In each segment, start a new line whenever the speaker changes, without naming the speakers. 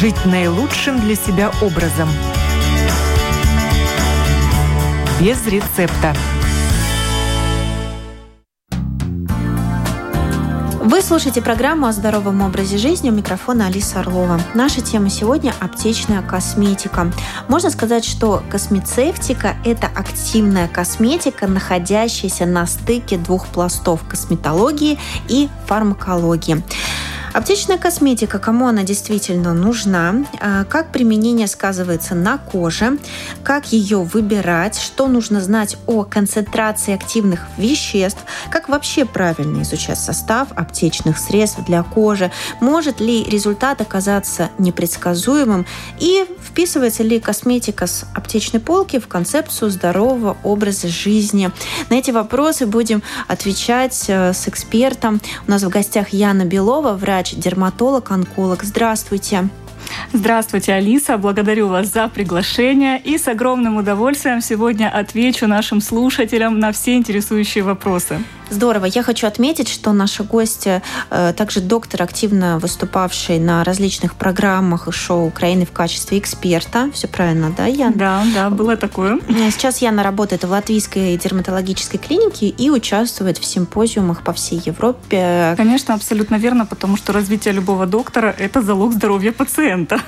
Жить наилучшим для себя образом. Без рецепта.
Вы слушаете программу о здоровом образе жизни. У микрофона Алиса Орлова. Наша тема сегодня – аптечная косметика. Можно сказать, что космецевтика – это активная косметика, находящаяся на стыке двух пластов косметологии и фармакологии. Аптечная косметика, кому она действительно нужна, а, как применение сказывается на коже, как ее выбирать, что нужно знать о концентрации активных веществ, как вообще правильно изучать состав аптечных средств для кожи, может ли результат оказаться непредсказуемым? И вписывается ли косметика с аптечной полки в концепцию здорового образа жизни. На эти вопросы будем отвечать э, с экспертом. У нас в гостях Яна Белова, врач врач, дерматолог, онколог. Здравствуйте.
Здравствуйте, Алиса. Благодарю вас за приглашение и с огромным удовольствием сегодня отвечу нашим слушателям на все интересующие вопросы.
Здорово. Я хочу отметить, что наши гости, э, также доктор, активно выступавший на различных программах и шоу Украины в качестве эксперта. Все правильно, да, Ян?
Да, да, было такое.
Э, сейчас Яна работает в Латвийской дерматологической клинике и участвует в симпозиумах по всей Европе.
Конечно, абсолютно верно, потому что развитие любого доктора – это залог здоровья пациента.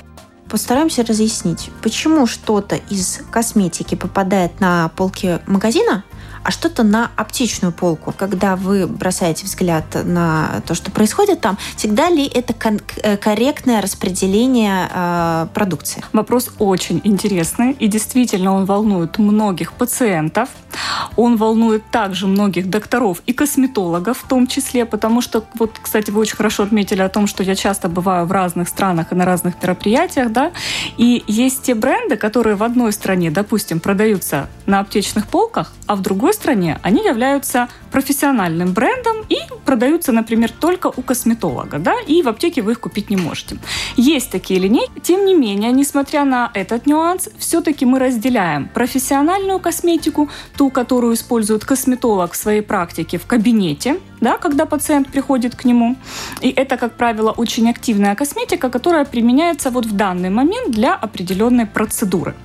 Постараемся разъяснить, почему что-то из косметики попадает на полки магазина, а что-то на аптечную полку. Когда вы бросаете взгляд на то, что происходит там, всегда ли это э, корректное распределение э, продукции?
Вопрос очень интересный, и действительно он волнует многих пациентов. Он волнует также многих докторов и косметологов в том числе, потому что, вот, кстати, вы очень хорошо отметили о том, что я часто бываю в разных странах и на разных мероприятиях, да, и есть те бренды, которые в одной стране, допустим, продаются на аптечных полках, а в другой стране они являются профессиональным брендом и продаются, например, только у косметолога, да, и в аптеке вы их купить не можете. Есть такие линейки, тем не менее, несмотря на этот нюанс, все-таки мы разделяем профессиональную косметику, ту, которую использует косметолог в своей практике в кабинете, да, когда пациент приходит к нему. И это, как правило, очень активная косметика, которая применяется вот в данный момент для определенной процедуры.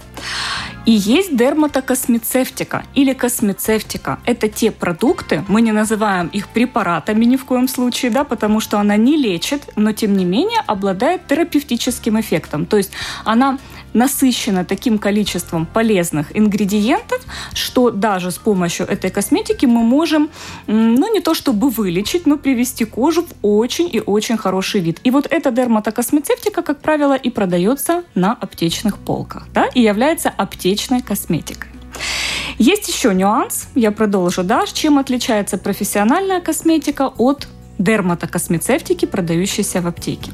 И есть дерматокосмецевтика или космецевтика. Это те продукты, мы не называем их препаратами ни в коем случае, да, потому что она не лечит, но тем не менее обладает терапевтическим эффектом. То есть она насыщена таким количеством полезных ингредиентов, что даже с помощью этой косметики мы можем, ну не то чтобы вылечить, но привести кожу в очень и очень хороший вид. И вот эта дерматокосмецевтика, как правило, и продается на аптечных полках, да, и является аптечной косметикой. Есть еще нюанс, я продолжу, да, чем отличается профессиональная косметика от дерматокосмецевтики, продающейся в аптеке.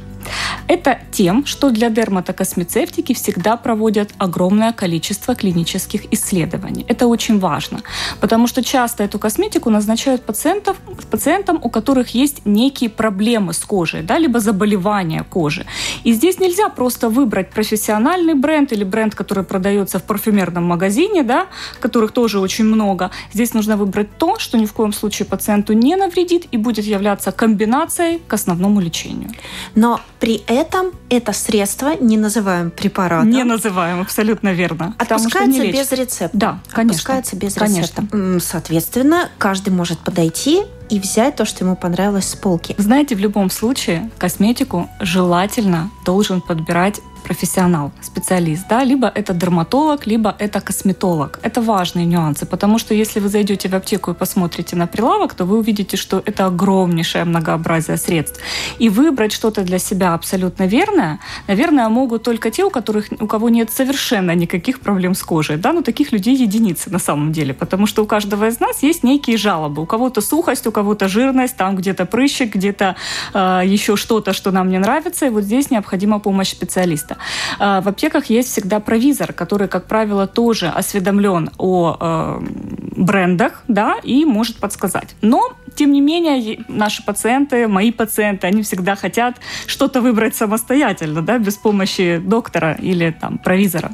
Это тем, что для дерматокосмецевтики всегда проводят огромное количество клинических исследований. Это очень важно, потому что часто эту косметику назначают пациентов, пациентам, у которых есть некие проблемы с кожей, да, либо заболевания кожи. И здесь нельзя просто выбрать профессиональный бренд или бренд, который продается в парфюмерном магазине, да, которых тоже очень много. Здесь нужно выбрать то, что ни в коем случае пациенту не навредит и будет являться комбинацией к основному лечению.
Но при этом это средство не называем препаратом.
Не называем, абсолютно верно.
Отпускается без рецепта.
Да, конечно.
Отпускается без конечно. рецепта. Соответственно, каждый может подойти и взять то, что ему понравилось с полки.
Знаете, в любом случае косметику желательно должен подбирать профессионал, специалист, да, либо это дерматолог, либо это косметолог. Это важные нюансы, потому что если вы зайдете в аптеку и посмотрите на прилавок, то вы увидите, что это огромнейшее многообразие средств. И выбрать что-то для себя абсолютно верное, наверное, могут только те, у которых у кого нет совершенно никаких проблем с кожей, да, но таких людей единицы на самом деле, потому что у каждого из нас есть некие жалобы, у кого-то сухость, у кого-то жирность, там где-то прыщик, где-то э, еще что-то, что нам не нравится, и вот здесь необходима помощь специалиста специалиста. А, в аптеках есть всегда провизор, который, как правило, тоже осведомлен о э, брендах, да, и может подсказать. Но тем не менее, наши пациенты, мои пациенты, они всегда хотят что-то выбрать самостоятельно, да, без помощи доктора или там провизора.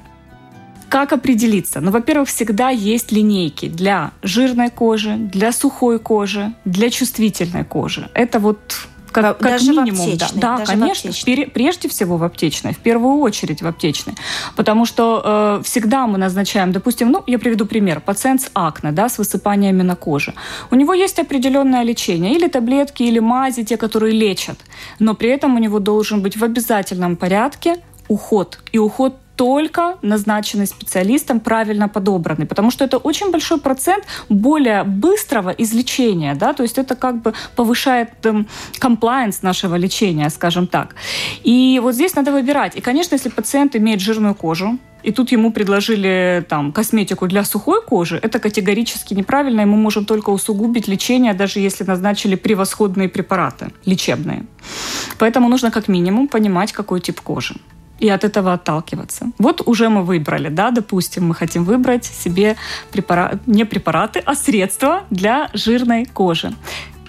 Как определиться? Ну, во-первых, всегда есть линейки для жирной кожи, для сухой кожи, для чувствительной кожи. Это вот как, как минимум, да, да конечно, прежде всего в аптечной, в первую очередь в аптечной, потому что э, всегда мы назначаем, допустим, ну, я приведу пример, пациент с акне, да, с высыпаниями на коже, у него есть определенное лечение, или таблетки, или мази, те, которые лечат, но при этом у него должен быть в обязательном порядке уход, и уход только назначенный специалистом, правильно подобранный, потому что это очень большой процент более быстрого излечения, да, то есть это как бы повышает комплайенс эм, нашего лечения, скажем так. И вот здесь надо выбирать. И, конечно, если пациент имеет жирную кожу, и тут ему предложили там косметику для сухой кожи, это категорически неправильно, и мы можем только усугубить лечение, даже если назначили превосходные препараты лечебные. Поэтому нужно как минимум понимать, какой тип кожи и от этого отталкиваться. Вот уже мы выбрали, да, допустим, мы хотим выбрать себе препарат, не препараты, а средства для жирной кожи.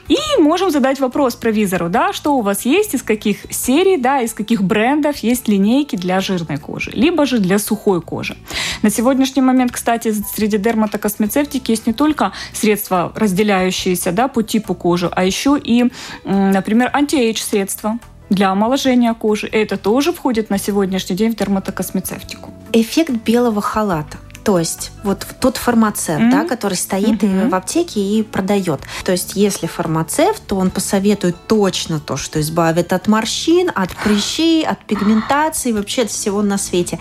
И можем задать вопрос провизору, да, что у вас есть, из каких серий, да, из каких брендов есть линейки для жирной кожи, либо же для сухой кожи. На сегодняшний момент, кстати, среди дерматокосмецевтики есть не только средства, разделяющиеся да, по типу кожи, а еще и, например, антиэйдж средства, для омоложения кожи. Это тоже входит на сегодняшний день в дерматокосмецевтику.
Эффект белого халата. То есть вот тот фармацевт, mm-hmm. да, который стоит mm-hmm. в аптеке и продает. То есть если фармацевт, то он посоветует точно то, что избавит от морщин, от прыщей, от пигментации, вообще от всего на свете.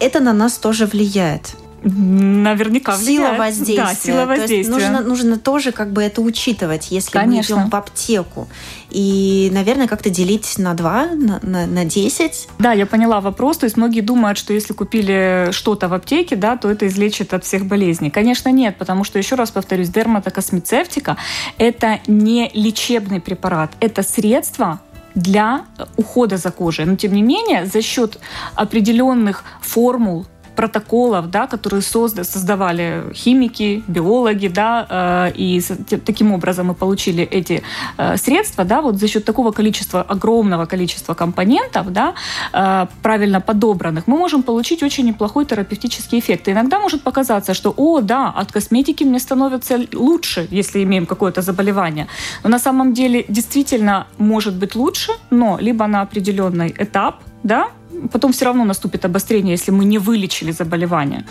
Это на нас тоже влияет.
Наверняка
влияет. Сила воздействия.
Да, сила воздействия.
То есть нужно, нужно тоже как бы это учитывать, если Конечно. мы идем в аптеку. И, наверное, как-то делить на два, на, на, на 10.
Да, я поняла вопрос. То есть многие думают, что если купили что-то в аптеке, да, то это излечит от всех болезней. Конечно, нет, потому что, еще раз повторюсь, дерматокосмецевтика – это не лечебный препарат, это средство, для ухода за кожей. Но, тем не менее, за счет определенных формул, протоколов, да, которые созда, создавали химики, биологи, да, э, и таким образом мы получили эти э, средства, да, вот за счет такого количества, огромного количества компонентов, да, э, правильно подобранных, мы можем получить очень неплохой терапевтический эффект. И иногда может показаться, что, о, да, от косметики мне становится лучше, если имеем какое-то заболевание. Но на самом деле действительно может быть лучше, но либо на определенный этап, да, потом все равно наступит обострение, если мы не вылечили заболевание.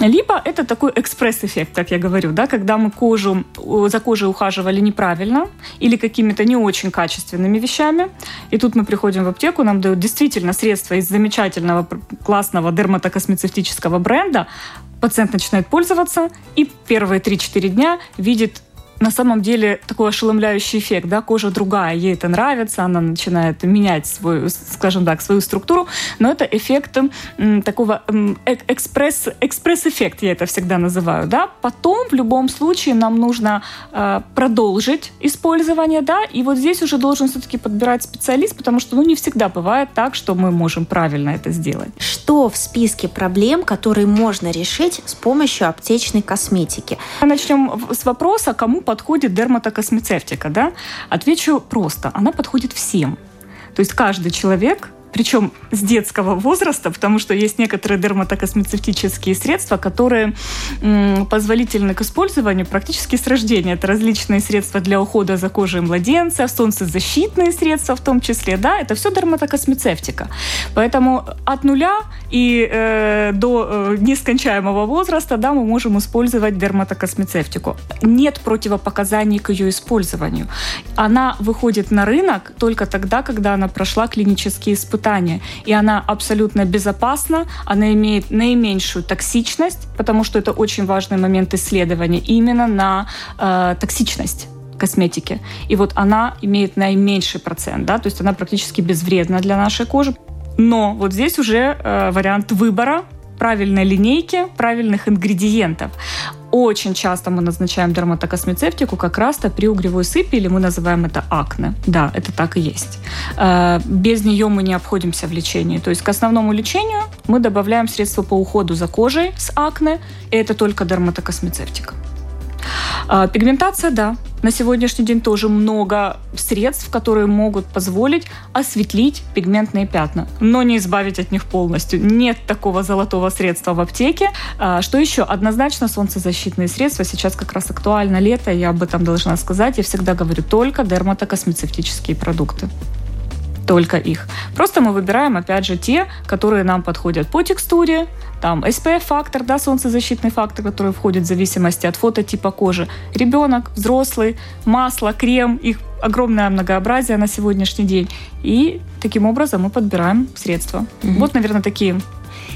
Либо это такой экспресс-эффект, как я говорю, да, когда мы кожу, за кожей ухаживали неправильно или какими-то не очень качественными вещами, и тут мы приходим в аптеку, нам дают действительно средства из замечательного, классного дерматокосмецевтического бренда, пациент начинает пользоваться и первые 3-4 дня видит на самом деле такой ошеломляющий эффект, да, кожа другая, ей это нравится, она начинает менять свою, скажем так, свою структуру, но это эффект м, такого м, экспресс, экспресс-эффект, я это всегда называю, да, потом в любом случае нам нужно э, продолжить использование, да, и вот здесь уже должен все-таки подбирать специалист, потому что, ну, не всегда бывает так, что мы можем правильно это сделать.
Что в списке проблем, которые можно решить с помощью аптечной косметики?
Начнем с вопроса, кому подходит дерматокосмецевтика, да? Отвечу просто. Она подходит всем. То есть каждый человек причем с детского возраста, потому что есть некоторые дерматокосмецевтические средства, которые позволительны к использованию практически с рождения. Это различные средства для ухода за кожей младенца, солнцезащитные средства в том числе, да, это все дерматокосмецевтика. Поэтому от нуля и э, до э, нескончаемого возраста, да, мы можем использовать дерматокосмецевтику. Нет противопоказаний к ее использованию. Она выходит на рынок только тогда, когда она прошла клинические испытания испытания. И она абсолютно безопасна, она имеет наименьшую токсичность, потому что это очень важный момент исследования именно на э, токсичность косметики. И вот она имеет наименьший процент, да, то есть она практически безвредна для нашей кожи. Но вот здесь уже э, вариант выбора правильной линейки, правильных ингредиентов. Очень часто мы назначаем дерматокосмецевтику как раз-то при угревой сыпи, или мы называем это акне. Да, это так и есть. Э, без нее мы не обходимся в лечении. То есть к основному лечению мы добавляем средства по уходу за кожей с акне, и это только дерматокосмецевтика. А, пигментация, да. На сегодняшний день тоже много средств, которые могут позволить осветлить пигментные пятна, но не избавить от них полностью. Нет такого золотого средства в аптеке. А, что еще? Однозначно солнцезащитные средства. Сейчас как раз актуально лето, я об этом должна сказать. Я всегда говорю только дерматокосмецевтические продукты только их. Просто мы выбираем, опять же, те, которые нам подходят по текстуре, там SPF-фактор, да, солнцезащитный фактор, который входит в зависимости от фототипа кожи. Ребенок, взрослый, масло, крем, их огромное многообразие на сегодняшний день. И таким образом мы подбираем средства. Mm-hmm. Вот, наверное, такие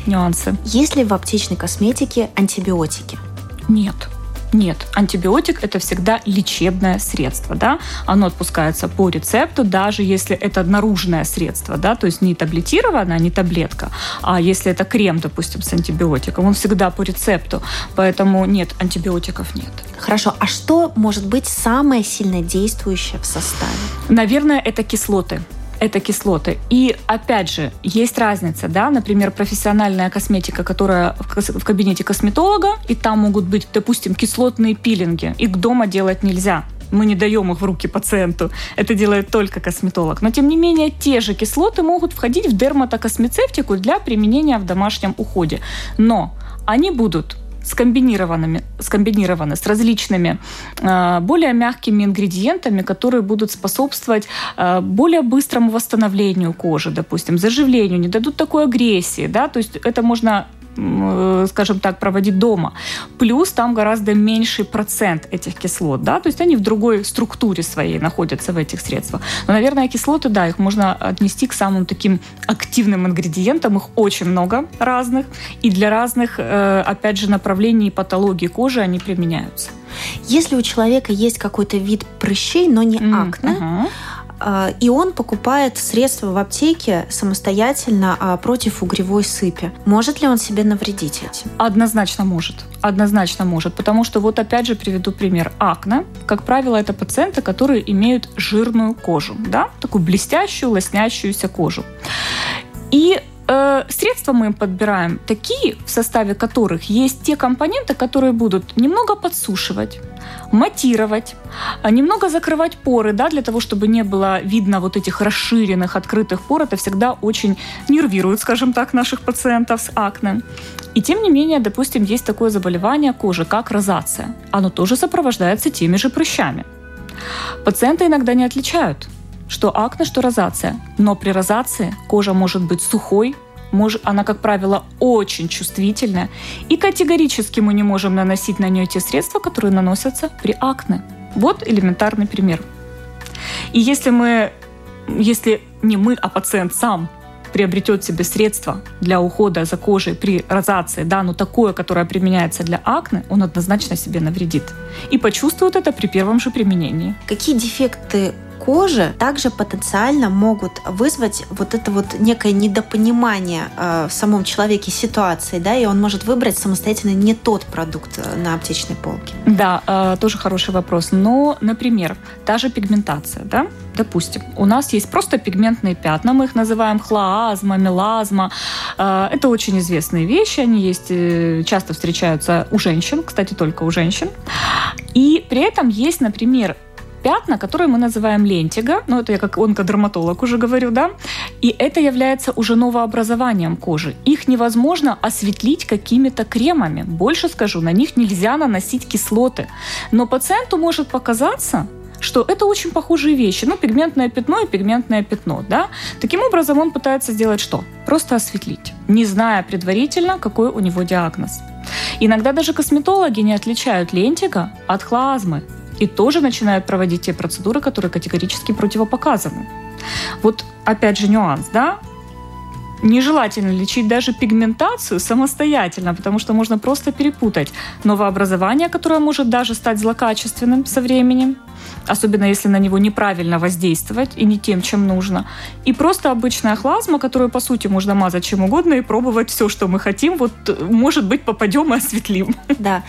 нюансы.
Есть ли в аптечной косметике антибиотики?
Нет. Нет, антибиотик это всегда лечебное средство, да, оно отпускается по рецепту, даже если это наружное средство, да, то есть не таблетированная, не таблетка, а если это крем, допустим, с антибиотиком, он всегда по рецепту, поэтому нет, антибиотиков нет.
Хорошо, а что может быть самое сильно действующее в составе?
Наверное, это кислоты это кислоты. И опять же, есть разница, да, например, профессиональная косметика, которая в кабинете косметолога, и там могут быть, допустим, кислотные пилинги. Их дома делать нельзя мы не даем их в руки пациенту. Это делает только косметолог. Но, тем не менее, те же кислоты могут входить в дерматокосмецевтику для применения в домашнем уходе. Но они будут скомбинированными, скомбинированы с различными э, более мягкими ингредиентами, которые будут способствовать э, более быстрому восстановлению кожи, допустим, заживлению, не дадут такой агрессии, да, то есть это можно скажем так, проводить дома. Плюс там гораздо меньший процент этих кислот, да, то есть они в другой структуре своей находятся в этих средствах. Но, наверное, кислоты, да, их можно отнести к самым таким активным ингредиентам, их очень много разных, и для разных, э, опять же, направлений патологии кожи они применяются.
Если у человека есть какой-то вид прыщей, но не акне, mm-hmm а, и он покупает средства в аптеке самостоятельно а, против угревой сыпи. Может ли он себе навредить этим?
Однозначно может. Однозначно может. Потому что вот опять же приведу пример. Акне, как правило, это пациенты, которые имеют жирную кожу, да, такую блестящую, лоснящуюся кожу. И э, средства мы им подбираем такие, в составе которых есть те компоненты, которые будут немного подсушивать, матировать, а, немного закрывать поры, да, для того, чтобы не было видно вот этих расширенных, открытых пор. Это всегда очень нервирует, скажем так, наших пациентов с акне. И тем не менее, допустим, есть такое заболевание кожи, как розация. Оно тоже сопровождается теми же прыщами. Пациенты иногда не отличают, что акне, что розация. Но при розации кожа может быть сухой, может, она, как правило, очень чувствительная, и категорически мы не можем наносить на нее те средства, которые наносятся при акне. Вот элементарный пример. И если мы, если не мы, а пациент сам приобретет себе средства для ухода за кожей при розации, да, но такое, которое применяется для акне, он однозначно себе навредит. И почувствует это при первом же применении.
Какие дефекты кожи также потенциально могут вызвать вот это вот некое недопонимание э, в самом человеке ситуации, да, и он может выбрать самостоятельно не тот продукт э, на аптечной полке.
Да, э, тоже хороший вопрос. Но, например, та же пигментация, да, допустим, у нас есть просто пигментные пятна, мы их называем хлоазма, мелазма. Это очень известные вещи, они есть, часто встречаются у женщин, кстати, только у женщин. И при этом есть, например, пятна, которые мы называем лентига, ну это я как онкодерматолог уже говорю, да, и это является уже новообразованием кожи. Их невозможно осветлить какими-то кремами. Больше скажу, на них нельзя наносить кислоты. Но пациенту может показаться, что это очень похожие вещи. Ну, пигментное пятно и пигментное пятно, да. Таким образом, он пытается сделать что? Просто осветлить, не зная предварительно, какой у него диагноз. Иногда даже косметологи не отличают лентига от хлазмы и тоже начинают проводить те процедуры, которые категорически противопоказаны. Вот опять же нюанс, да? Нежелательно лечить даже пигментацию самостоятельно, потому что можно просто перепутать новообразование, которое может даже стать злокачественным со временем, особенно если на него неправильно воздействовать и не тем, чем нужно. И просто обычная хлазма, которую, по сути, можно мазать чем угодно и пробовать все, что мы хотим. Вот, может быть, попадем и осветлим.
Да.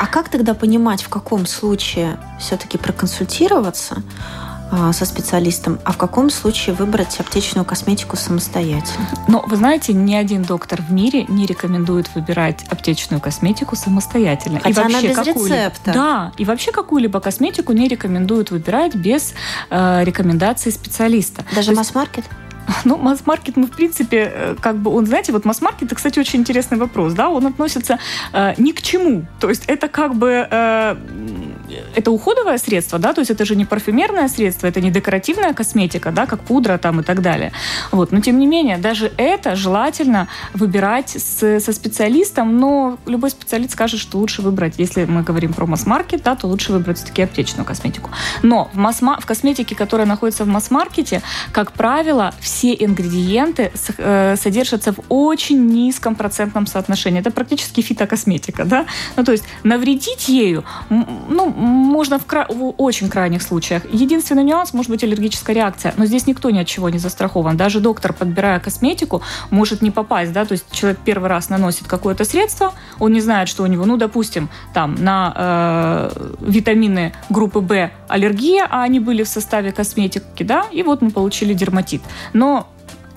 А как тогда понимать, в каком случае все-таки проконсультироваться, со специалистом, а в каком случае выбрать аптечную косметику самостоятельно?
Но вы знаете, ни один доктор в мире не рекомендует выбирать аптечную косметику самостоятельно.
Хотя
и вообще
она без
какую-либо-
рецепта.
Да, и вообще какую-либо косметику не рекомендуют выбирать без э, рекомендации специалиста.
Даже масс-маркет?
Ну, масс-маркет, мы, в принципе, э, как бы, он, знаете, вот масс-маркет, это, кстати, очень интересный вопрос, да, он относится э, ни к чему. То есть это как бы, э, это уходовое средство, да, то есть это же не парфюмерное средство, это не декоративная косметика, да, как пудра там и так далее. Вот, но тем не менее, даже это желательно выбирать с, со специалистом, но любой специалист скажет, что лучше выбрать, если мы говорим про масс-маркет, да, то лучше выбрать все-таки аптечную косметику. Но в, масс в косметике, которая находится в масс-маркете, как правило, все ингредиенты э, содержатся в очень низком процентном соотношении. Это практически фитокосметика, да? Ну, то есть навредить ею, ну, можно в, кра- очень крайних случаях. Единственный нюанс может быть аллергическая реакция, но здесь никто ни от чего не застрахован. Даже доктор, подбирая косметику, может не попасть, да, то есть человек первый раз наносит какое-то средство, он не знает, что у него, ну, допустим, там на э, витамины группы В аллергия, а они были в составе косметики, да, и вот мы получили дерматит. Но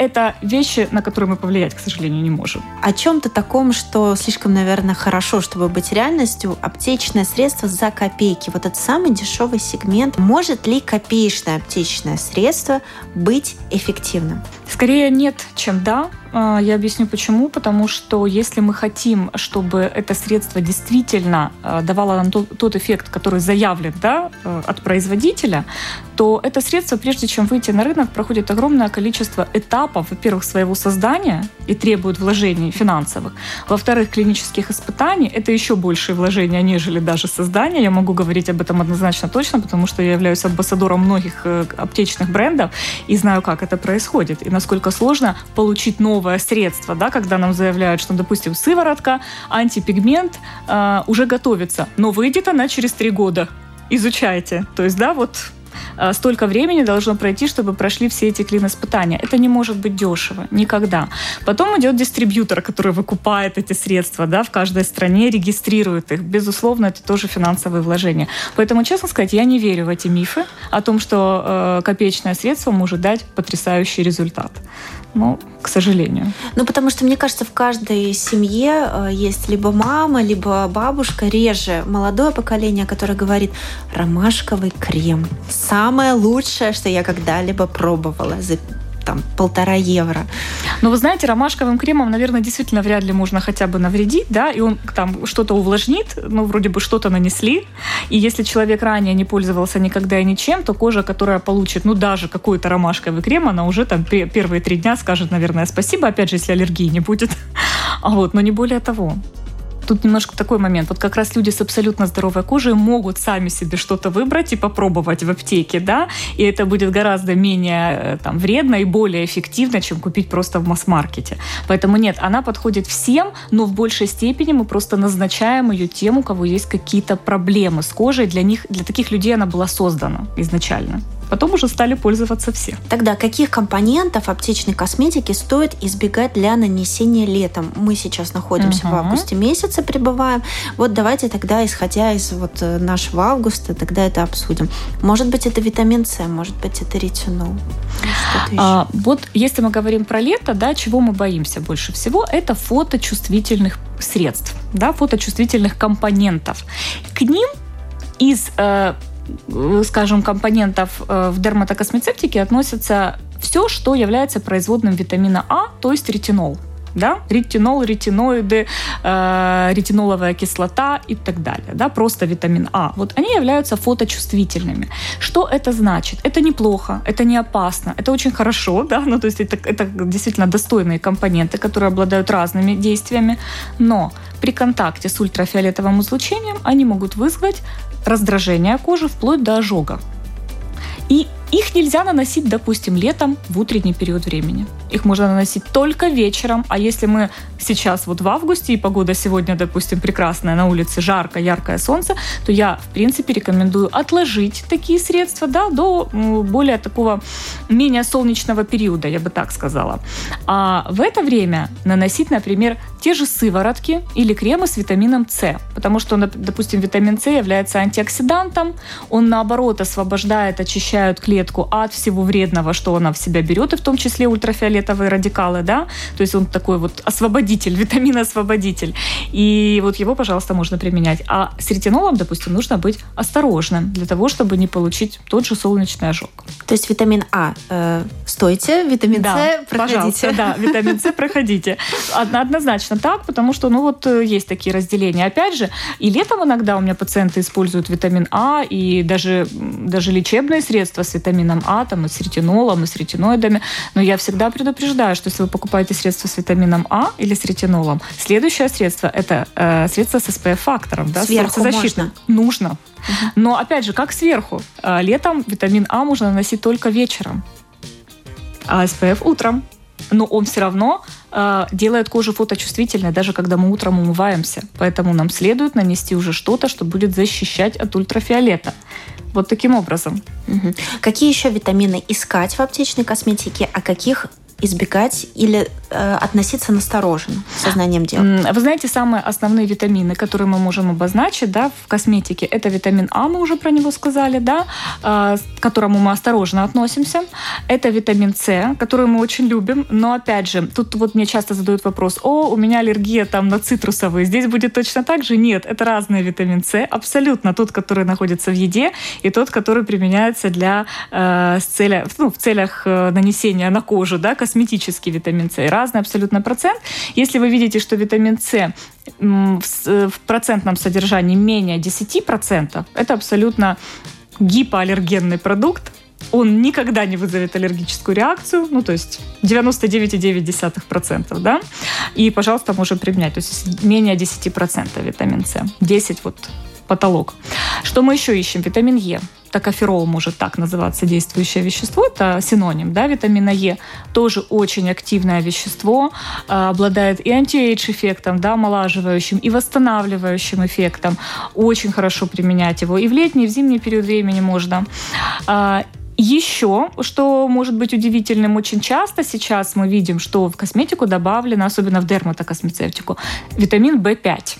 это вещи, на которые мы повлиять, к сожалению, не можем.
О чем-то таком, что слишком, наверное, хорошо, чтобы быть реальностью, аптечное средство за копейки. Вот этот самый дешевый сегмент. Может ли копеечное аптечное средство быть эффективным?
Скорее нет, чем да. А, Я объясню почему. Потому что если мы хотим, чтобы это средство действительно а, давало нам тот, эффект, который заявлен да, э, от производителя, то это средство, прежде чем выйти на рынок, проходит огромное количество этапов, во-первых, своего создания и требует вложений финансовых. Во-вторых, клинических испытаний. Это еще большие вложения, нежели даже создание. Я могу говорить об этом однозначно точно, потому что я являюсь амбассадором многих э, аптечных брендов и знаю, как это происходит. И насколько сложно получить новое средство, да, когда нам заявляют, что, допустим, сыворотка, антипигмент э, уже готовится, но выйдет она через три года. Изучайте. То есть, да, вот столько времени должно пройти, чтобы прошли все эти клин-испытания. Это не может быть дешево, никогда. Потом идет дистрибьютор, который выкупает эти средства да, в каждой стране, регистрирует их. Безусловно, это тоже финансовые вложения. Поэтому, честно сказать, я не верю в эти мифы о том, что э, копеечное средство может дать потрясающий результат. Ну, к сожалению.
Ну, потому что, мне кажется, в каждой семье э, есть либо мама, либо бабушка, реже молодое поколение, которое говорит, ромашковый крем. Самое лучшее, что я когда-либо пробовала там полтора евро.
Но вы знаете, ромашковым кремом, наверное, действительно вряд ли можно хотя бы навредить, да, и он там что-то увлажнит, ну, вроде бы что-то нанесли, и если человек ранее не пользовался никогда и ничем, то кожа, которая получит, ну, даже какой-то ромашковый крем, она уже там пе- первые три дня скажет, наверное, спасибо, опять же, если аллергии не будет. А вот, но не более того. Тут немножко такой момент. Вот как раз люди с абсолютно здоровой кожей могут сами себе что-то выбрать и попробовать в аптеке, да, и это будет гораздо менее э, там, вредно и более эффективно, чем купить просто в масс-маркете. Поэтому нет, она подходит всем, но в большей степени мы просто назначаем ее тем, у кого есть какие-то проблемы с кожей. Для них, для таких людей она была создана изначально. Потом уже стали пользоваться все.
Тогда каких компонентов аптечной косметики стоит избегать для нанесения летом? Мы сейчас находимся
Мгм.
в августе месяце, пребываем. Вот давайте тогда, исходя из вот э, нашего августа, тогда это обсудим. Может быть, это витамин С, может быть, это ретинол.
А, вот если мы говорим про лето, да, чего мы боимся больше всего, это фоточувствительных средств, да, фоточувствительных компонентов. К ним из, э, скажем, компонентов э, в дерматокосмецептике относятся все, что является производным витамина А, то есть ретинол. Да? Ретинол, ретиноиды, э, ретиноловая кислота и так далее. Да? Просто витамин А. Вот они являются фоточувствительными. Что это значит? Это неплохо, это не опасно, это очень хорошо, да, ну то есть это, это действительно достойные компоненты, которые обладают разными действиями, но при контакте с ультрафиолетовым излучением они могут вызвать раздражение кожи вплоть до ожога. И их нельзя наносить, допустим, летом в утренний период времени. Их можно наносить только вечером. А если мы сейчас вот в августе, и погода сегодня, допустим, прекрасная, на улице жарко, яркое солнце, то я, в принципе, рекомендую отложить такие средства да, до более такого менее солнечного периода, я бы так сказала. А в это время наносить, например, те же сыворотки или кремы с витамином С. Потому что, допустим, витамин С является антиоксидантом, он, наоборот, освобождает, очищает клетки клетку от всего вредного, что она в себя берет, и в том числе ультрафиолетовые радикалы, да, то есть он такой вот освободитель, витамин-освободитель. И вот его, пожалуйста, можно применять. А с ретинолом, допустим, нужно быть осторожным для того, чтобы не получить тот же солнечный ожог.
То есть витамин А э, стойте, витамин
да,
С проходите.
Да, витамин С проходите. Однозначно так, потому что, ну вот, э, есть такие разделения. Опять же, и летом иногда у меня пациенты используют витамин А, и даже, даже лечебные средства с витамином А, там, и с ретинолом, и с ретиноидами. Но я всегда предупреждаю, что если вы покупаете средства с витамином А или с ретинолом, следующее средство – это э, средство с SPF-фактором. Да,
Сверху
можно? Нужно. Но, опять же, как сверху? Э, летом витамин А можно наносить только вечером, а SPF утром. Но он все равно э, делает кожу фоточувствительной, даже когда мы утром умываемся. Поэтому нам следует нанести уже что-то, что будет защищать от ультрафиолета. Вот таким образом.
Угу. Какие еще витамины искать в аптечной косметике, а каких избегать или э, относиться настороженно, сознанием дела?
Вы знаете, самые основные витамины, которые мы можем обозначить да, в косметике, это витамин А, мы уже про него сказали, да, э, к которому мы осторожно относимся. Это витамин С, который мы очень любим, но опять же, тут вот мне часто задают вопрос, о, у меня аллергия там на цитрусовые, здесь будет точно так же? Нет, это разные витамин С, абсолютно тот, который находится в еде, и тот, который применяется для, э, с целя, ну, в целях э, нанесения на кожу, да, косметический витамин С. Разный абсолютно процент. Если вы видите, что витамин С в процентном содержании менее 10%, это абсолютно гипоаллергенный продукт, он никогда не вызовет аллергическую реакцию, ну, то есть 99,9%, да, и, пожалуйста, можем применять, то есть менее 10% витамин С, 10 вот потолок. Что мы еще ищем? Витамин Е токоферол может так называться действующее вещество, это синоним да, витамина Е, тоже очень активное вещество, а, обладает и антиэйдж эффектом, да, омолаживающим, и восстанавливающим эффектом. Очень хорошо применять его и в летний, и в зимний период времени можно. А, еще, что может быть удивительным, очень часто сейчас мы видим, что в косметику добавлено, особенно в дерматокосмецевтику, витамин В5.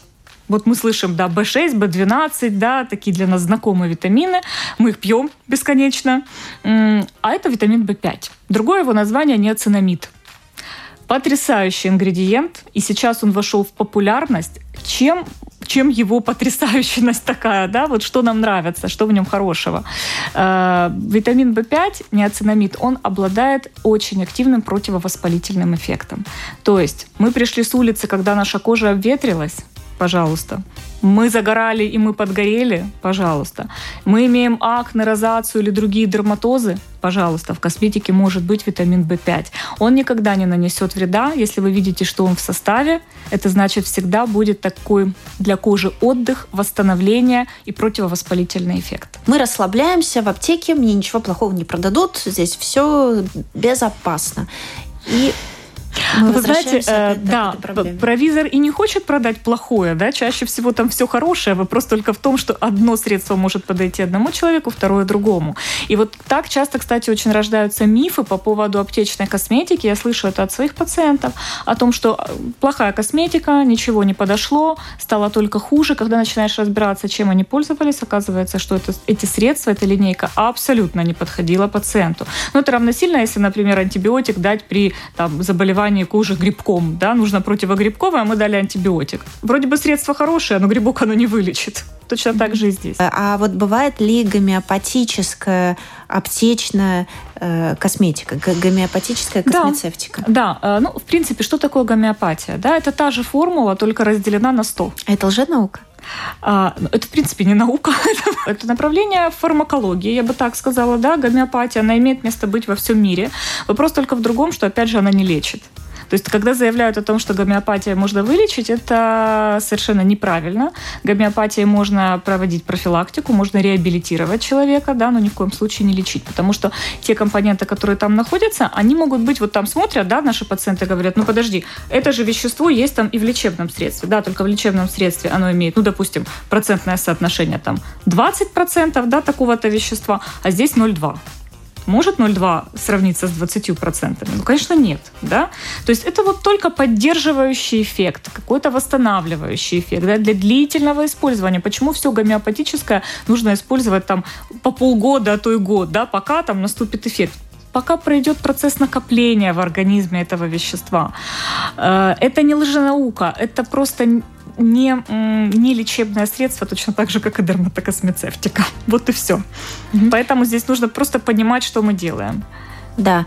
Вот мы слышим, да, B6, B12, да, такие для нас знакомые витамины. Мы их пьем бесконечно. А это витамин B5. Другое его название неоцинамид. Потрясающий ингредиент, и сейчас он вошел в популярность. Чем чем его потрясающность такая, да, вот что нам нравится, что в нем хорошего. Э, витамин В5, неоцинамид, он обладает очень активным противовоспалительным эффектом. То есть мы пришли с улицы, когда наша кожа обветрилась, пожалуйста. Мы загорали и мы подгорели, пожалуйста. Мы имеем акне, розацию или другие дерматозы, пожалуйста. В косметике может быть витамин В5. Он никогда не нанесет вреда. Если вы видите, что он в составе, это значит всегда будет такой для кожи отдых, восстановление и противовоспалительный эффект.
Мы расслабляемся в аптеке, мне ничего плохого не продадут, здесь все безопасно. И
мы Вы знаете, э, да, провизор и не хочет продать плохое, да, чаще всего там все хорошее, вопрос только в том, что одно средство может подойти одному человеку, второе другому. И вот так часто, кстати, очень рождаются мифы по поводу аптечной косметики. Я слышу это от своих пациентов, о том, что э, плохая косметика, ничего не подошло, стало только хуже. Когда начинаешь разбираться, чем они пользовались, оказывается, что это, эти средства, эта линейка абсолютно не подходила пациенту. Но это равносильно, если, например, антибиотик дать при там, заболевании заболевание кожи грибком, да, нужно противогрибковое, а мы дали антибиотик. Вроде бы средство хорошее, но грибок оно не вылечит. Точно так же и здесь.
А вот бывает ли гомеопатическая, аптечная э, косметика, гомеопатическая космецевтика?
Да, да, э, ну, в принципе, что такое гомеопатия? Да, это та же формула, только разделена на 100.
Это лженаука?
А, ну, это, в принципе, не наука. это направление фармакологии, я бы так сказала, да, гомеопатия, она имеет место быть во всем мире. Вопрос только в другом, что, опять же, она не лечит. То есть, когда заявляют о том, что гомеопатия можно вылечить, это совершенно неправильно. Гомеопатией можно проводить профилактику, можно реабилитировать человека, да, но ни в коем случае не лечить, потому что те компоненты, которые там находятся, они могут быть, вот там смотрят, да, наши пациенты говорят, ну подожди, это же вещество есть там и в лечебном средстве, да, только в лечебном средстве оно имеет, ну, допустим, процентное соотношение там 20% да, такого-то вещества, а здесь 0,2 Может 0,2 сравниться с 20%? Ну, конечно, нет. Да? То есть это вот только поддерживающий эффект, какой-то восстанавливающий эффект да, для длительного использования. Почему все гомеопатическое нужно использовать там по полгода, а то и год, да, пока там наступит эффект? пока пройдет процесс накопления в организме этого вещества. Э, это не лженаука, это просто не, не лечебное средство, точно так же, как и дерматокосмецевтика. Вот и все. Mm-hmm. Поэтому здесь нужно просто понимать, что мы делаем.
Да.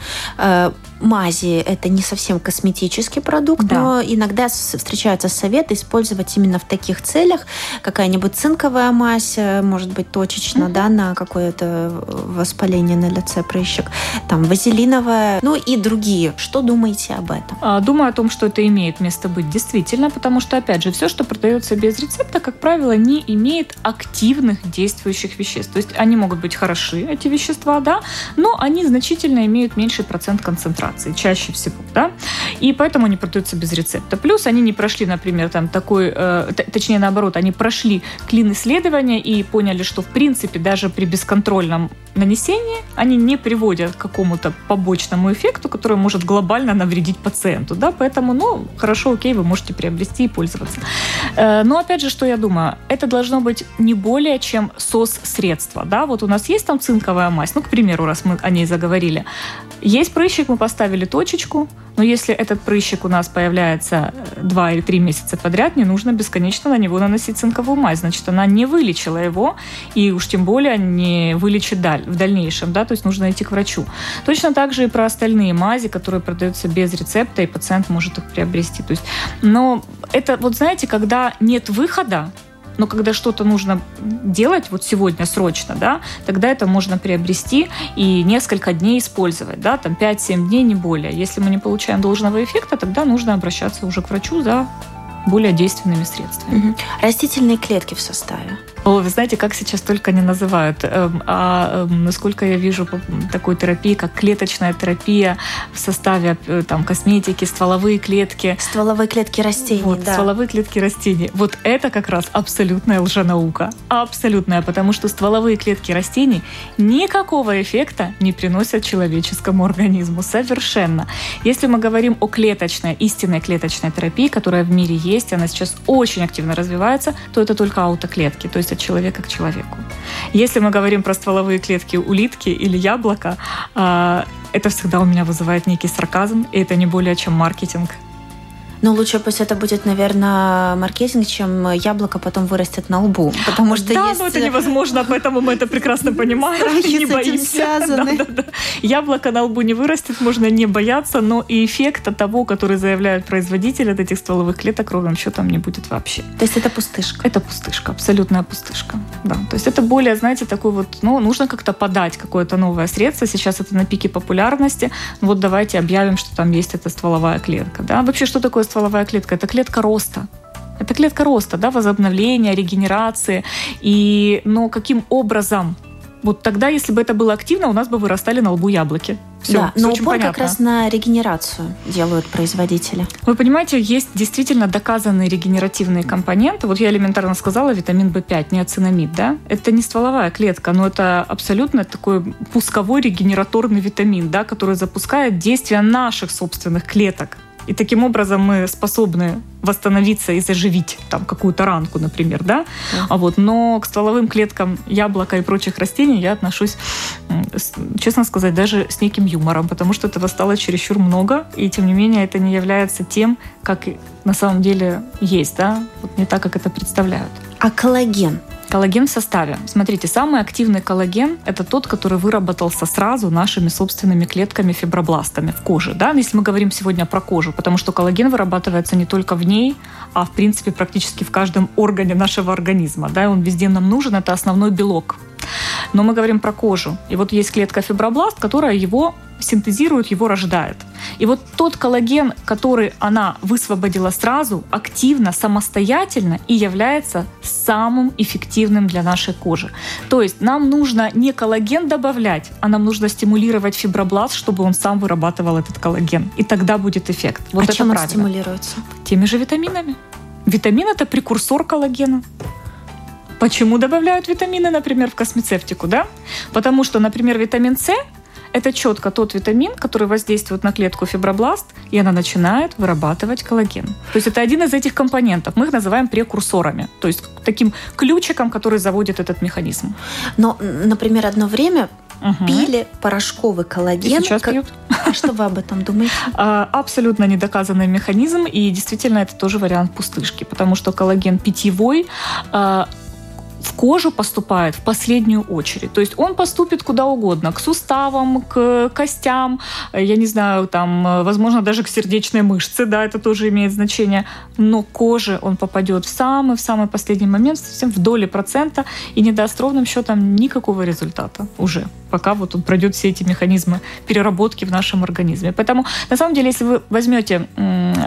Э, мази – это не совсем косметический продукт, да. но иногда встречаются советы использовать именно в таких целях. Какая-нибудь цинковая мазь, э, может быть, точечно, mm-hmm. да, на какое-то воспаление на лице, прыщик. Там вазелиновая, ну и другие. Что думаете об этом?
А, думаю о том, что это имеет место быть действительно, потому что, опять же, все, что продается без рецепта, как правило, не имеет активных действующих веществ. То есть они могут быть хороши, эти вещества, да, но они значительно имеют меньший процент концентрации операции чаще всего, да, и поэтому они продаются без рецепта. Плюс они не прошли, например, там такой, э, точнее наоборот, они прошли клин исследования и поняли, что в принципе даже при бесконтрольном нанесении они не приводят к какому-то побочному эффекту, который может глобально навредить пациенту, да, поэтому, ну, хорошо, окей, вы можете приобрести и пользоваться. Э, но опять же, что я думаю, это должно быть не более чем СОС-средство, да, вот у нас есть там цинковая мазь, ну, к примеру, раз мы о ней заговорили, есть прыщик, мы поставили точечку, но если этот прыщик у нас появляется э, два или три месяца подряд, не нужно бесконечно на него наносить цинковую мазь. Значит, она не вылечила его, и уж тем более не вылечит даль, в дальнейшем. Да? То есть нужно идти к врачу. Точно так же и про остальные мази, которые продаются без рецепта, и пациент может их приобрести. То есть, но это, вот знаете, когда нет выхода, но когда что-то нужно делать вот сегодня срочно, да, тогда это можно приобрести и несколько дней использовать, да, там 5-7 дней, не более. Если мы не получаем должного эффекта, тогда нужно обращаться уже к врачу за более действенными средствами.
Угу. Растительные клетки в составе.
О, вы знаете, как сейчас только не называют. Эм, а эм, насколько я вижу такой терапии, как клеточная терапия в составе э, там, косметики, стволовые клетки.
Стволовые клетки растений,
вот,
да.
Стволовые клетки растений. Вот это как раз абсолютная лженаука. Абсолютная, потому что стволовые клетки растений никакого эффекта не приносят человеческому организму. Совершенно. Если мы говорим о клеточной, истинной клеточной терапии, которая в мире есть, она сейчас очень активно развивается, то это только аутоклетки. То есть от человека к человеку. Если мы говорим про стволовые клетки улитки или яблока, это всегда у меня вызывает некий сарказм, и это не более чем маркетинг.
Но лучше пусть это будет, наверное, маркетинг, чем яблоко потом вырастет на лбу. Потому что
да,
есть...
но это невозможно, поэтому мы это прекрасно понимаем и не боимся. Да, да, да. Яблоко на лбу не вырастет, можно не бояться, но и эффект от того, который заявляют производители от этих стволовых клеток, ровным счетом не будет вообще.
То есть это пустышка?
Это пустышка, абсолютная пустышка. Да. То есть это более, знаете, такой вот, ну, нужно как-то подать какое-то новое средство. Сейчас это на пике популярности. Вот давайте объявим, что там есть эта стволовая клетка. Да? Вообще, что такое стволовая клетка? Это клетка роста. Это клетка роста, да, возобновления, регенерации. И, но каким образом вот тогда, если бы это было активно, у нас бы вырастали на лбу яблоки.
Все, да, все но упор понятно. как раз на регенерацию делают производители.
Вы понимаете, есть действительно доказанные регенеративные компоненты. Вот я элементарно сказала, витамин В5, неоцинамид, да? Это не стволовая клетка, но это абсолютно такой пусковой регенераторный витамин, да, который запускает действие наших собственных клеток. И таким образом мы способны восстановиться и заживить там какую-то ранку, например, да. А вот, но к стволовым клеткам яблока и прочих растений я отношусь, честно сказать, даже с неким юмором, потому что этого стало чересчур много, и тем не менее это не является тем, как на самом деле есть, да, вот не так, как это представляют.
А коллаген
Коллаген в составе. Смотрите, самый активный коллаген – это тот, который выработался сразу нашими собственными клетками фибробластами в коже. Да? Если мы говорим сегодня про кожу, потому что коллаген вырабатывается не только в ней, а в принципе практически в каждом органе нашего организма. Да? Он везде нам нужен, это основной белок. Но мы говорим про кожу. И вот есть клетка фибробласт, которая его синтезирует, его рождает. И вот тот коллаген, который она высвободила сразу, активно, самостоятельно и является самым эффективным для нашей кожи. То есть нам нужно не коллаген добавлять, а нам нужно стимулировать фибробласт, чтобы он сам вырабатывал этот коллаген. И тогда будет эффект. Вот
а
это
чем
правильно.
он стимулируется?
Теми же витаминами. Витамин это прекурсор коллагена. Почему добавляют витамины, например, в космецевтику, да? Потому что, например, витамин С это четко тот витамин, который воздействует на клетку фибробласт, и она начинает вырабатывать коллаген. То есть это один из этих компонентов. Мы их называем прекурсорами, то есть таким ключиком, который заводит этот механизм.
Но, например, одно время угу. пили порошковый коллаген.
И сейчас как... пьют.
А что вы об этом думаете?
А, абсолютно недоказанный механизм, и действительно это тоже вариант пустышки, потому что коллаген питьевой а, в кожу поступает в последнюю очередь. То есть он поступит куда угодно, к суставам, к костям, я не знаю, там, возможно, даже к сердечной мышце, да, это тоже имеет значение. Но к коже он попадет в самый, в самый последний момент, совсем в доли процента, и не даст ровным счетом никакого результата уже пока вот он пройдет все эти механизмы переработки в нашем организме. Поэтому, на самом деле, если вы возьмете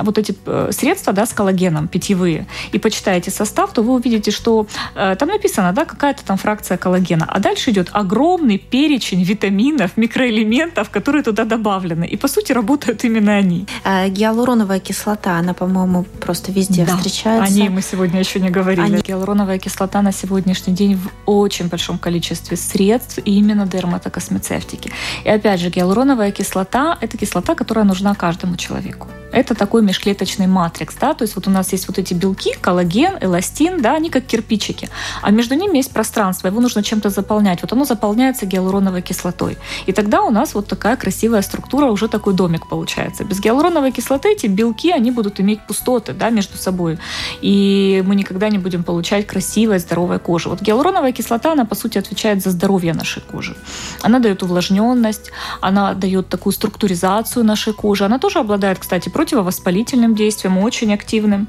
вот эти э, средства да, с коллагеном питьевые и почитаете состав, то вы увидите, что э, там написано, да, какая-то там фракция коллагена, а дальше идет огромный перечень витаминов, микроэлементов, которые туда добавлены. И, по сути, работают именно они.
А гиалуроновая кислота, она, по-моему, просто везде да, встречается.
О ней мы сегодня еще не говорили. Они... Гиалуроновая кислота на сегодняшний день в очень большом количестве средств и именно дерма дерматокосмецевтики. И опять же, гиалуроновая кислота – это кислота, которая нужна каждому человеку. Это такой межклеточный матрикс, да, то есть вот у нас есть вот эти белки, коллаген, эластин, да, они как кирпичики, а между ними есть пространство, его нужно чем-то заполнять. Вот оно заполняется гиалуроновой кислотой. И тогда у нас вот такая красивая структура, уже такой домик получается. Без гиалуроновой кислоты эти белки, они будут иметь пустоты, да, между собой. И мы никогда не будем получать красивой, здоровой кожи. Вот гиалуроновая кислота, она, по сути, отвечает за здоровье нашей кожи. Она дает увлажненность, она дает такую структуризацию нашей кожи. Она тоже обладает, кстати, противовоспалительным действием, очень активным.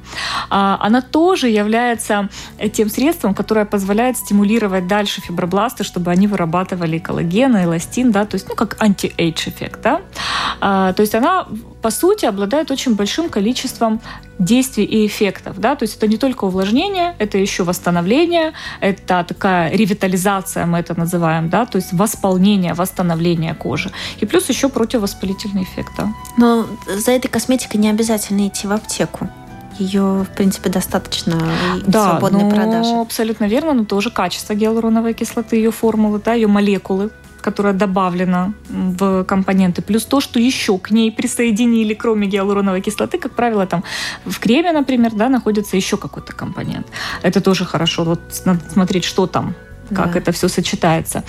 А, она тоже является тем средством, которое позволяет стимулировать дальше фибробласты, чтобы они вырабатывали коллаген, эластин, да, то есть, ну, как anti-age эффект, да. А, то есть она по сути, обладает очень большим количеством действий и эффектов. Да? То есть это не только увлажнение, это еще восстановление, это такая ревитализация, мы это называем, да? то есть восполнение, восстановление кожи. И плюс еще противовоспалительный эффект. Да?
Но за этой косметикой не обязательно идти в аптеку ее, в принципе, достаточно да, свободной ну, продажи.
Абсолютно верно, но тоже качество гиалуроновой кислоты, ее формулы, да, ее молекулы которая добавлена в компоненты, плюс то, что еще к ней присоединили, кроме гиалуроновой кислоты, как правило, там в креме, например, да, находится еще какой-то компонент. Это тоже хорошо. Вот надо смотреть, что там как да. это все сочетается.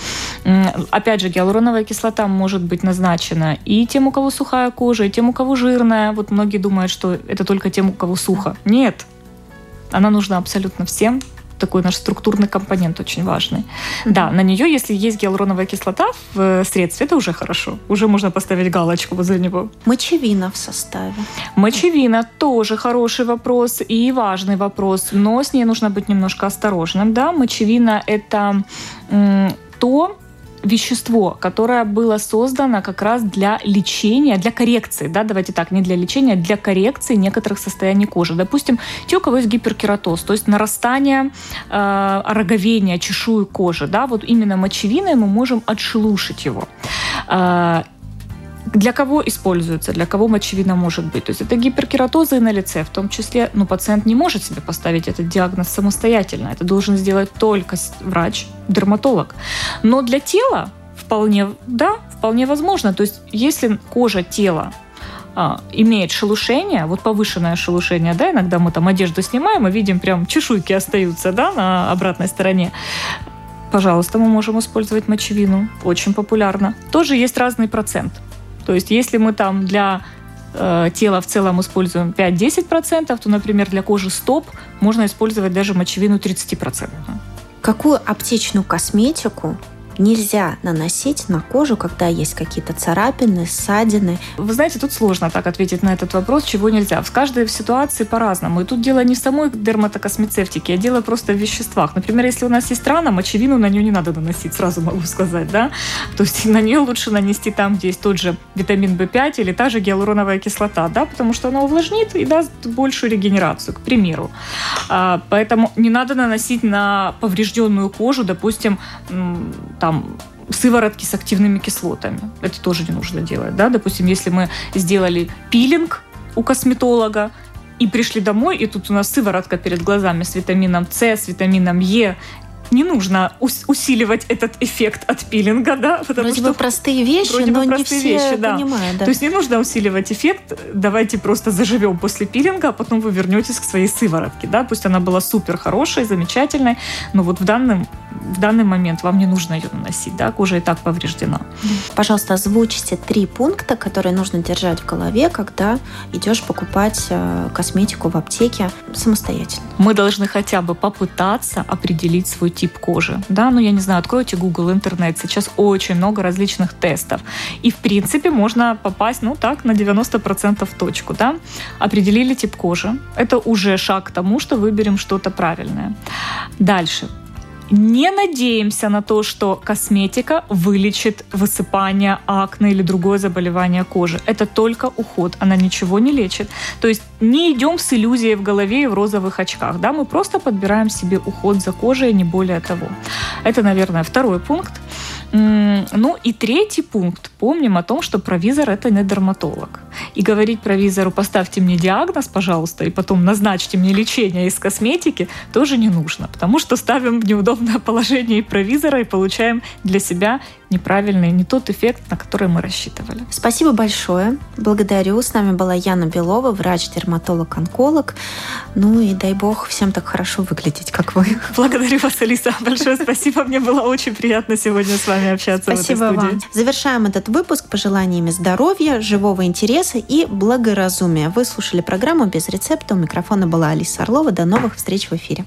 Опять же, гиалуроновая кислота может быть назначена и тем, у кого сухая кожа, и тем, у кого жирная. Вот многие думают, что это только тем, у кого сухо. Нет, она нужна абсолютно всем, такой наш структурный компонент очень важный. Mm-hmm. Да, на нее, если есть гиалуроновая кислота в э, средстве, это уже хорошо. Уже можно поставить галочку возле него.
Мочевина в составе.
Мочевина тоже хороший вопрос и важный вопрос, но с ней нужно быть немножко осторожным. Да, мочевина это то, вещество, которое было создано как раз для лечения, для коррекции, да, давайте так, не для лечения, для коррекции некоторых состояний кожи. Допустим, те, у кого есть гиперкератоз, то есть нарастание э, роговения, чешуи кожи, да, вот именно мочевиной мы можем отшелушить его. Э, для кого используется, для кого мочевина может быть. То есть это гиперкератозы на лице, в том числе, ну, пациент не может себе поставить этот диагноз самостоятельно. Это должен сделать только врач, дерматолог. Но для тела вполне, да, вполне возможно. То есть если кожа тела а, имеет шелушение, вот повышенное шелушение, да, иногда мы там одежду снимаем и видим прям чешуйки остаются, да, на обратной стороне. Пожалуйста, мы можем использовать мочевину. Очень популярно. Тоже есть разный процент. То есть если мы там для э, тела в целом используем 5-10%, то, например, для кожи стоп можно использовать даже мочевину 30%.
Какую аптечную косметику нельзя наносить на кожу, когда есть какие-то царапины, ссадины?
Вы знаете, тут сложно так ответить на этот вопрос, чего нельзя. В каждой ситуации по-разному. И тут дело не в самой дерматокосмецевтике, а дело просто в веществах. Например, если у нас есть рана, мочевину на нее не надо наносить, сразу могу сказать, да? То есть на нее лучше нанести там, где есть тот же витамин В5 или та же гиалуроновая кислота, да, потому что она увлажнит и даст большую регенерацию, к примеру. А, поэтому не надо наносить на поврежденную кожу, допустим, там там сыворотки с активными кислотами. Это тоже не нужно делать. Да? Допустим, если мы сделали пилинг у косметолога, и пришли домой, и тут у нас сыворотка перед глазами с витамином С, с витамином Е, не нужно усиливать этот эффект от пилинга, да,
потому вроде что бы простые вещи, вроде но не все вещи, да. понимают. Да.
То есть не нужно усиливать эффект. Давайте просто заживем после пилинга, а потом вы вернетесь к своей сыворотке, да, пусть она была супер хорошей, замечательной, но вот в данном в данный момент вам не нужно ее наносить, да, кожа и так повреждена.
Пожалуйста, озвучьте три пункта, которые нужно держать в голове, когда идешь покупать э, косметику в аптеке самостоятельно.
Мы должны хотя бы попытаться определить свой тип кожи, да, ну я не знаю, откройте Google, интернет, сейчас очень много различных тестов, и в принципе можно попасть, ну так, на 90% в точку, да, определили тип кожи, это уже шаг к тому, что выберем что-то правильное. Дальше, не надеемся на то, что косметика вылечит высыпание, акне или другое заболевание кожи. Это только уход, она ничего не лечит. То есть не идем с иллюзией в голове и в розовых очках. Да? Мы просто подбираем себе уход за кожей, не более того. Это, наверное, второй пункт. Ну и третий пункт. Помним о том, что провизор – это не дерматолог. И говорить провизору «поставьте мне диагноз, пожалуйста, и потом назначьте мне лечение из косметики» тоже не нужно, потому что ставим в неудобное положение и провизора и получаем для себя неправильный, не тот эффект, на который мы рассчитывали.
Спасибо большое. Благодарю. С нами была Яна Белова, врач-дерматолог-онколог. Ну и дай бог всем так хорошо выглядеть, как вы.
Благодарю вас, Алиса. Большое спасибо. Мне было очень приятно сегодня с вами общаться
спасибо
в этой
студии. Вам. Завершаем этот выпуск пожеланиями здоровья, живого интереса и благоразумия. Вы слушали программу «Без рецепта». У микрофона была Алиса Орлова. До новых встреч в эфире.